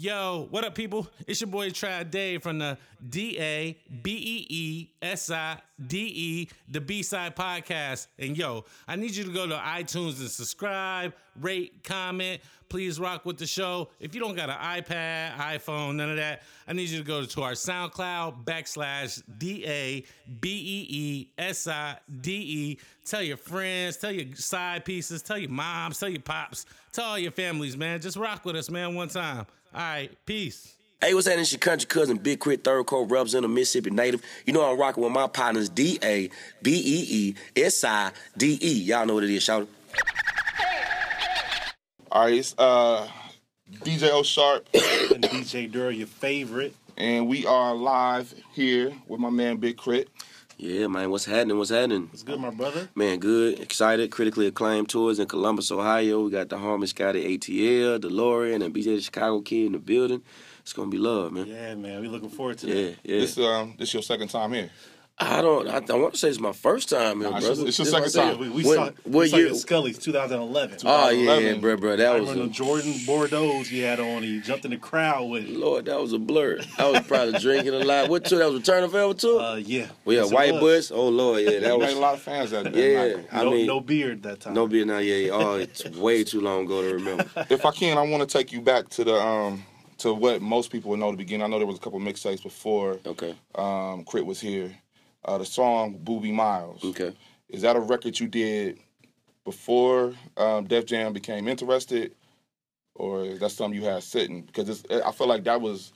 Yo, what up, people? It's your boy Trad Dave from the D A B E E S I D E, the B Side Podcast. And yo, I need you to go to iTunes and subscribe, rate, comment. Please rock with the show. If you don't got an iPad, iPhone, none of that, I need you to go to our SoundCloud backslash D A B E E S I D E. Tell your friends, tell your side pieces, tell your moms, tell your pops, tell all your families, man. Just rock with us, man, one time. All right, peace. Hey, what's happening? It's your country cousin, Big K.R.I.T., Third Coast representing Mississippi native. You know I'm rocking with my partners, D A B E E S I D E. Y'all know what it is, shout it. All right, it's uh, DJ O Sharp, and DJ Durr, your favorite. and we are live here with my man Big Crit. Yeah, man, what's happening? What's happening? What's good, my brother. Man, good, excited, critically acclaimed tours in Columbus, Ohio. We got the Harmon Scotty ATL, DeLorean, and BJ the Chicago Kid in the building. It's gonna be love, man. Yeah, man, we looking forward to Yeah, that. yeah. This um, this your second time here. I don't. I, I want to say it's my first time here, Nah, it's brother. your- it's your This my second time. second- We, we When- saw, what we saw year- at Skully's 2011. Oh yeah, 2011. bro, bro. I That was remember a, the Jordan Bordeaux you had on. He jumped in the crowd with. Lord. That was a blur. I was probably drinking a lot. What tour? That was Return of 4Eva tour. Uh, yeah. well, yeah, Yes, it White was. Bus. Oh Lord, yeah, that You made was a lot of fans that, that Yeah. night. I no, mean- no beard that time. no beer now. Yeah, yeah. Oh, it's way too long ago to remember. If I can, I want to take you back to the um, to what most people would know at the beginning. I know there was a couple mixtapes before Okay, um, K.R.I.T. was here. Uh, the song "Boobie Miles" okay. is that a record you did before um, Def Jam became interested, or is that something you had sitting? Because it's, I feel like that was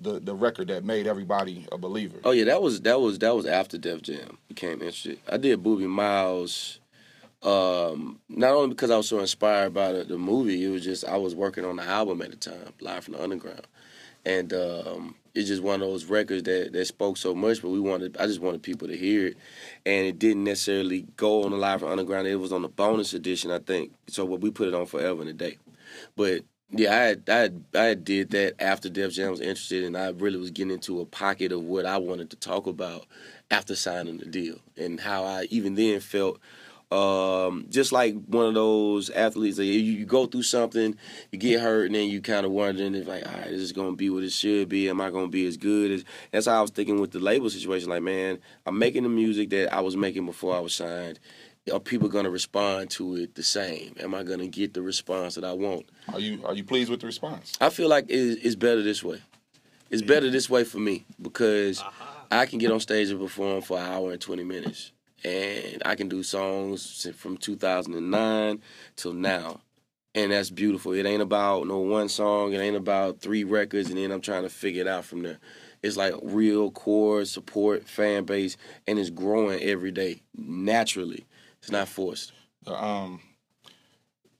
the the record that made everybody a believer. Oh yeah, that was that was that was after Def Jam became interested. I did Boobie Miles, um, not only because I was so inspired by the, the movie, it was just I was working on the album at the time, Live from the Underground, and um, it's just one of those records that that spoke so much. But we wanted, I just wanted people to hear it, and it didn't necessarily go on the Live the Underground. It was on the bonus edition, I think. So what we put it on forever and a day, but. Yeah, I had, I had, I did that after Def Jam was interested, and I really was getting into a pocket of what I wanted to talk about after signing the deal, and how I even then felt um, just like one of those athletes that you, you go through something, you get hurt, and then you kind of wondering if like, all right, this is gonna be what it should be. Am I gonna be as good as? That's how I was thinking with the label situation. Like, man, I'm making the music that I was making before I was signed. Are people gonna respond to it the same? Am I gonna get the response that I want? Are you are you pleased with the response? I feel like it's, it's better this way. It's better this way for me because I can get on stage and perform for an hour and 20 minutes. And I can do songs from 2009 till now. And that's beautiful. It ain't about no one song. It ain't about three records and then I'm trying to figure it out from there. It's like real core support, fan base, and it's growing every day naturally. It's not forced. The um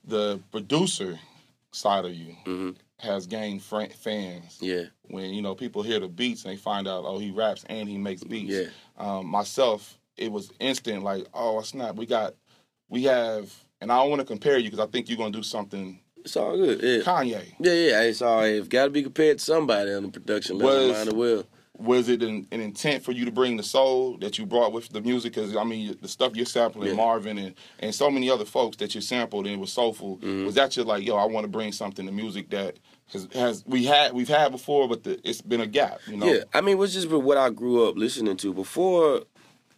the producer side of you Mhm. has gained fr- fans Yeah. when you know people hear the beats and they find out oh he raps and he makes beats. Yeah. Um, myself, it was instant like oh snap we got we have and I don't want to compare you because I think you're gonna do something It's all good. Yeah. Kanye. Yeah, yeah, it's all. It's got to be compared to somebody on the production level. Was- Might as well. Was it an, an intent for you to bring the soul that you brought with the music? Because I mean, the stuff you're sampling, Yeah. Marvin and, and so many other folks that you sampled and it was soulful. Mm-hmm. Was that your like, yo, I want to bring something to music that has, has we had we've had before, but the, it's been a gap, you know? Yeah, I mean, it was just what I grew up listening to. Before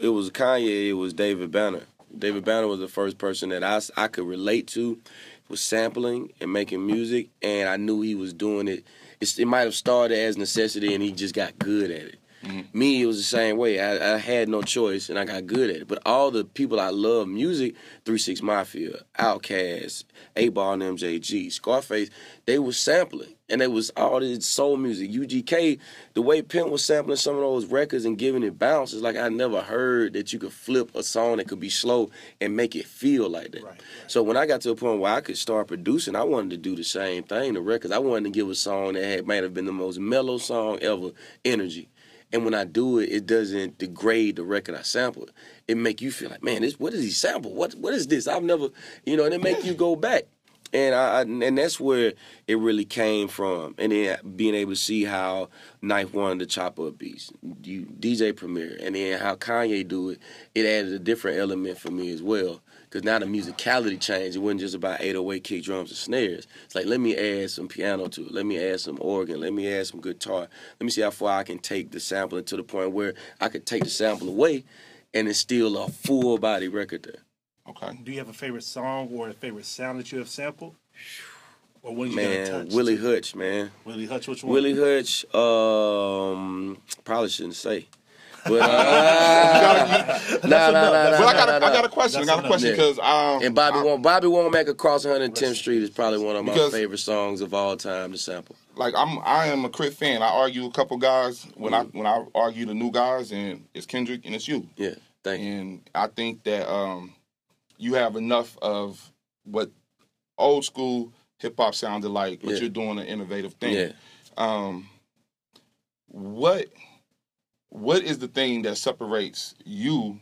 it was Kanye, it was David Banner. David Banner was the first person that I, I could relate to, was sampling and making music, and I knew he was doing it. It's, it might have started as necessity, and he just got good at it. Mm-hmm. Me, it was the same way. I, I had no choice, and I got good at it. But all the people I love music, Three Six Mafia, Outkast, Eight Ball and MJG, Scarface, they was sampling, and it was all this soul music. UGK, the way Pimp was sampling some of those records and giving it bounce, is like I never heard that you could flip a song that could be slow and make it feel like that. Right. So when I got to a point where I could start producing, I wanted to do the same thing. The records, I wanted to give a song that had, might have been the most mellow song ever, energy. And when I do it, it doesn't degrade the record I sampled. It make you feel like, man, this what does he sample? What what is this? I've never, you know, and it make you go back. And I, and that's where it really came from. And then being able to see how 9th Wonder to chop up beats, you DJ Premier, and then how Kanye do it, it added a different element for me as well. Because now the musicality changed. It wasn't just about 808 kick drums and snares. It's like, let me add some piano to it. Let me add some organ. Let me add some guitar. Let me see how far I can take the sampling to the point where I could take the sample away and it's still a full body record there. Okay. Do you have a favorite song or a favorite sound that you have sampled? Or one you gotta Man, touch? Willie Hutch, man. Willie Hutch, which one? Willie Hutch, um, probably shouldn't say. But uh, nah, nah, nah, nah, But I got nah, a, nah, I got a question. I got a question because um, And Bobby I- Won't Bobby Womack Across 110th Street is probably one of my favorite songs of all time to sample. like I'm I am a K.R.I.T. fan. I argue a couple guys when I when I argue the new guys and it's Kendrick and it's you. Yeah, thank you. And I think that um you have enough of what old school hip hop sounded like, but Yeah. you're doing an innovative thing. Yeah. Um what what is the thing that separates you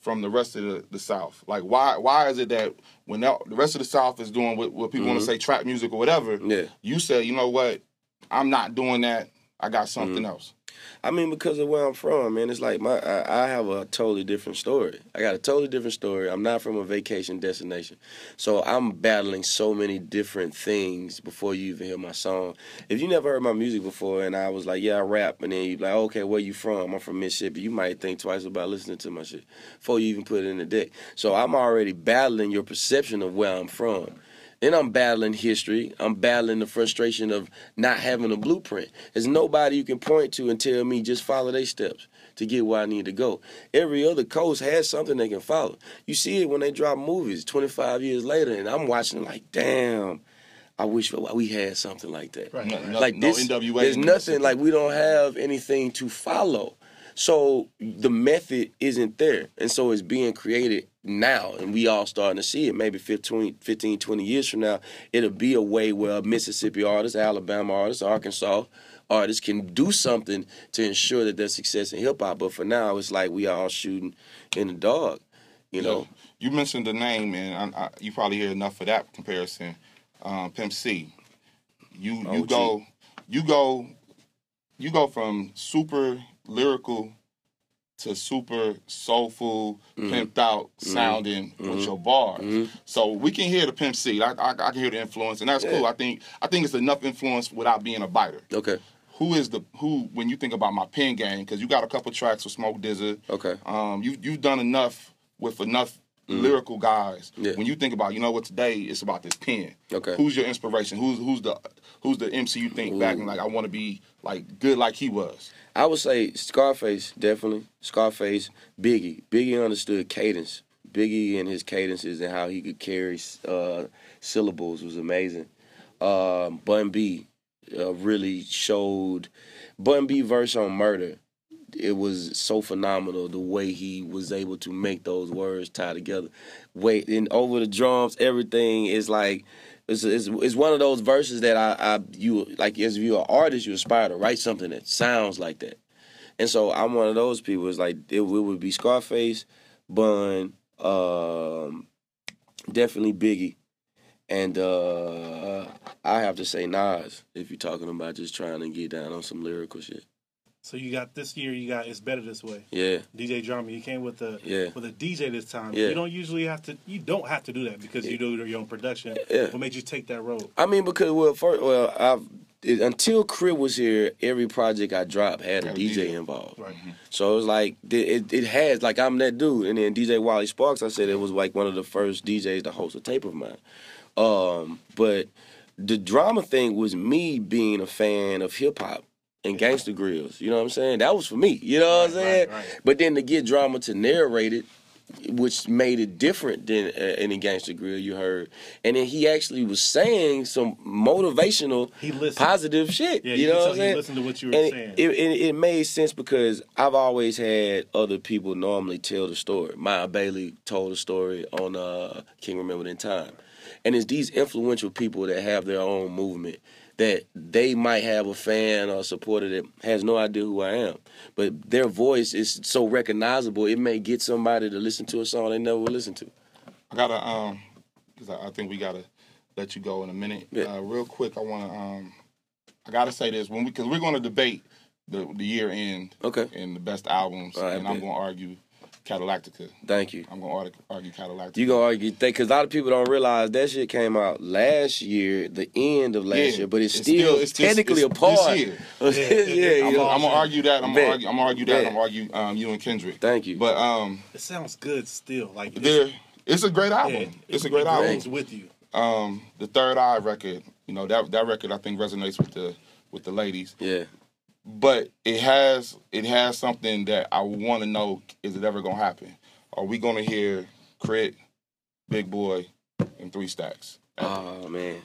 from the rest of the, the South? Like why why is it that when the the rest of the South is doing what, what people want to say trap music or whatever, Yeah. you say, you know what, I'm not doing that. I got something else. I mean, because of where I'm from, man, it's like my I, I have a totally different story. I got a totally different story. I'm not from a vacation destination, so I'm battling so many different things before you even hear my song. If you never heard my music before, and I was like, yeah, I rap, and then you like, okay, where you from? I'm from Mississippi. You might think twice about listening to my shit before you even put it in the deck. So I'm already battling your perception of where I'm from. Then I'm battling history. I'm battling the frustration of not having a blueprint. There's nobody you can point to and tell me just follow their steps to get where I need to go. Every other coast has something they can follow. You see it when they drop movies 25 years later, and I'm watching like, damn, I wish we had something like that. Right. No, no- Like no this, NWA there's nothing like we don't have anything to follow. So the method isn't there. And so it's being created now. And we all starting to see it. Maybe 15, 15 20 years from now, it'll be a way where Mississippi artists, Alabama artists, Arkansas artists can do something to ensure that there's success in hip hop. But for now, it's like we all shooting in the dark. You know? You mentioned the name, and I, I, you probably hear enough of that comparison. Um, Pimp C. You you OG. go, you go, you go from super lyrical to super soulful, Mm-hmm. pimped out sounding with your bars. So we can hear the Pimp C. I, I, I can hear the influence, and that's Yeah. cool. I think I think it's enough influence without being a biter. Okay. Who is the who when you think about my pen game? Because you got a couple tracks with Smoke DZA. Okay. Um, you you've done enough with enough lyrical guys. Mm. Yeah. When you think about, you know what, today it's about this pen. Okay. Who's your inspiration? Who's who's the who's the MC you think back and like I want to be like good like he was. I would say Scarface, definitely. Scarface, Biggie. Biggie understood cadence. Biggie and his cadences and how he could carry uh, syllables was amazing. Um, Bun B uh, really showed. Bun B verse on Murder. It was so phenomenal the way he was able to make those words tie together. Wait, and over the drums, everything is like it's, it's, it's one of those verses that I, I you like as you're an artist, you aspire to write something that sounds like that. And so I'm one of those people. It's like it, it would be Scarface, Bun, um, definitely Biggie, and uh, I have to say Nas if you're talking about just trying to get down on some lyrical shit. So you got this year. You got it's better this way. Yeah, DJ Drama. You came with the Yeah. with a DJ this time. Yeah. You don't usually have to. You don't have to do that because you do your own production. Yeah. What made you take that road? I mean because well, first, well, I've it, until K.R.I.T. was here, every project I dropped had a DJ DJ. involved. Right. So it was like it, it, it has like I'm that dude, and then DJ Wally Sparks. I said it was like one of the first DJs to host a tape of mine. Um, but the drama thing was me being a fan of hip hop and Gangsta Grillz. You know what I'm saying? That was for me. You know what I'm saying? right, right. But then to get drama to narrate it, which made it different than uh, any Gangsta Grill you heard. And then he actually was saying some motivational, He listened. positive shit. Yeah, you you know what I'm he saying? listened to what you were and saying. It, it, it made sense because I've always had other people normally tell the story. Maya Bailey told the story on uh, King Remember in Time. And it's these influential people that have their own movement that they might have a fan or supporter that has no idea who I am. But their voice is so recognizable, it may get somebody to listen to a song they never would listen to. I gotta um, because I, think we gotta let you go in a minute. Yeah. Uh, real quick, I wanna um, I gotta say this when we because we're gonna debate the the year end Okay. and the best albums, right, and I'm gonna argue Cadillactica. Thank you. I'm gonna argue, argue Cadillactica. You gonna argue because a lot of people don't realize that shit came out last year, the end of last Yeah, year, but it's, it's still, still- it's technically it's a part. this year. yeah, I'm, you know gonna- I'm gonna argue that. I'm Bet. gonna argue. I'm gonna argue that. Bet. I'm gonna argue um, you and Kendrick. Thank you. But um, It sounds good still. Like it's, there, it's a great album. yeah, it's a it great album. It's with you. Um, the Third Eye record. You know that that record I think resonates with the with the ladies. yeah, but it has it has something that I want to know: is it ever gonna happen? Are we gonna hear K.R.I.T., Big Boy, and Three Stacks? Oh man.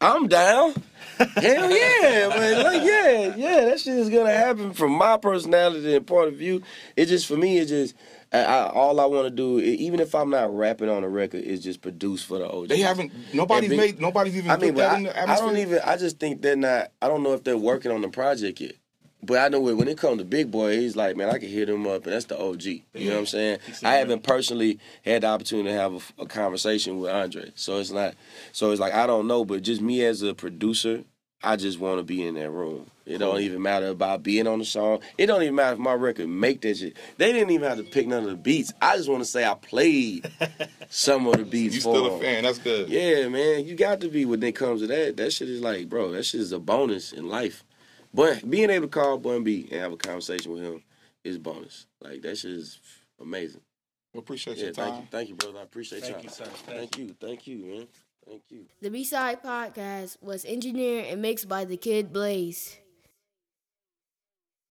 I'm down. Hell yeah, man. Like, yeah, yeah, that shit is gonna happen from my personality and point of view. It just for me, it just I, I, all I want to do, even if I'm not rapping on a record, is just produce for the OG. They haven't. Nobody's Big- made. Nobody's even I mean, but that I, in the I don't even. I just think they're not. I don't know if they're working on the project yet. But I know when when it comes to Big Boy, he's like, man, I can hit him up, and that's the OG. You know what I'm saying? I haven't personally had the opportunity to have a, a conversation with Andre, so it's not. So it's like I don't know, but just me as a producer, I just want to be in that room. It don't even matter about being on the song. It don't even matter if my record make that shit. They didn't even have to pick none of the beats. I just want to say I played some of the beats. You still a fan? That's good. Yeah, man, you got to be when it comes to that. That shit is like, bro, that shit is a bonus in life. But being able to call Bun B and have a conversation with him is bonus. Like that shit is amazing. Well, appreciate Yeah, your thank you, thank you, brother. I appreciate Thank y'all. you, sir. Thank you, thank you, man. Thank you. The B Side Podcast was engineered and mixed by the Kid Blaze.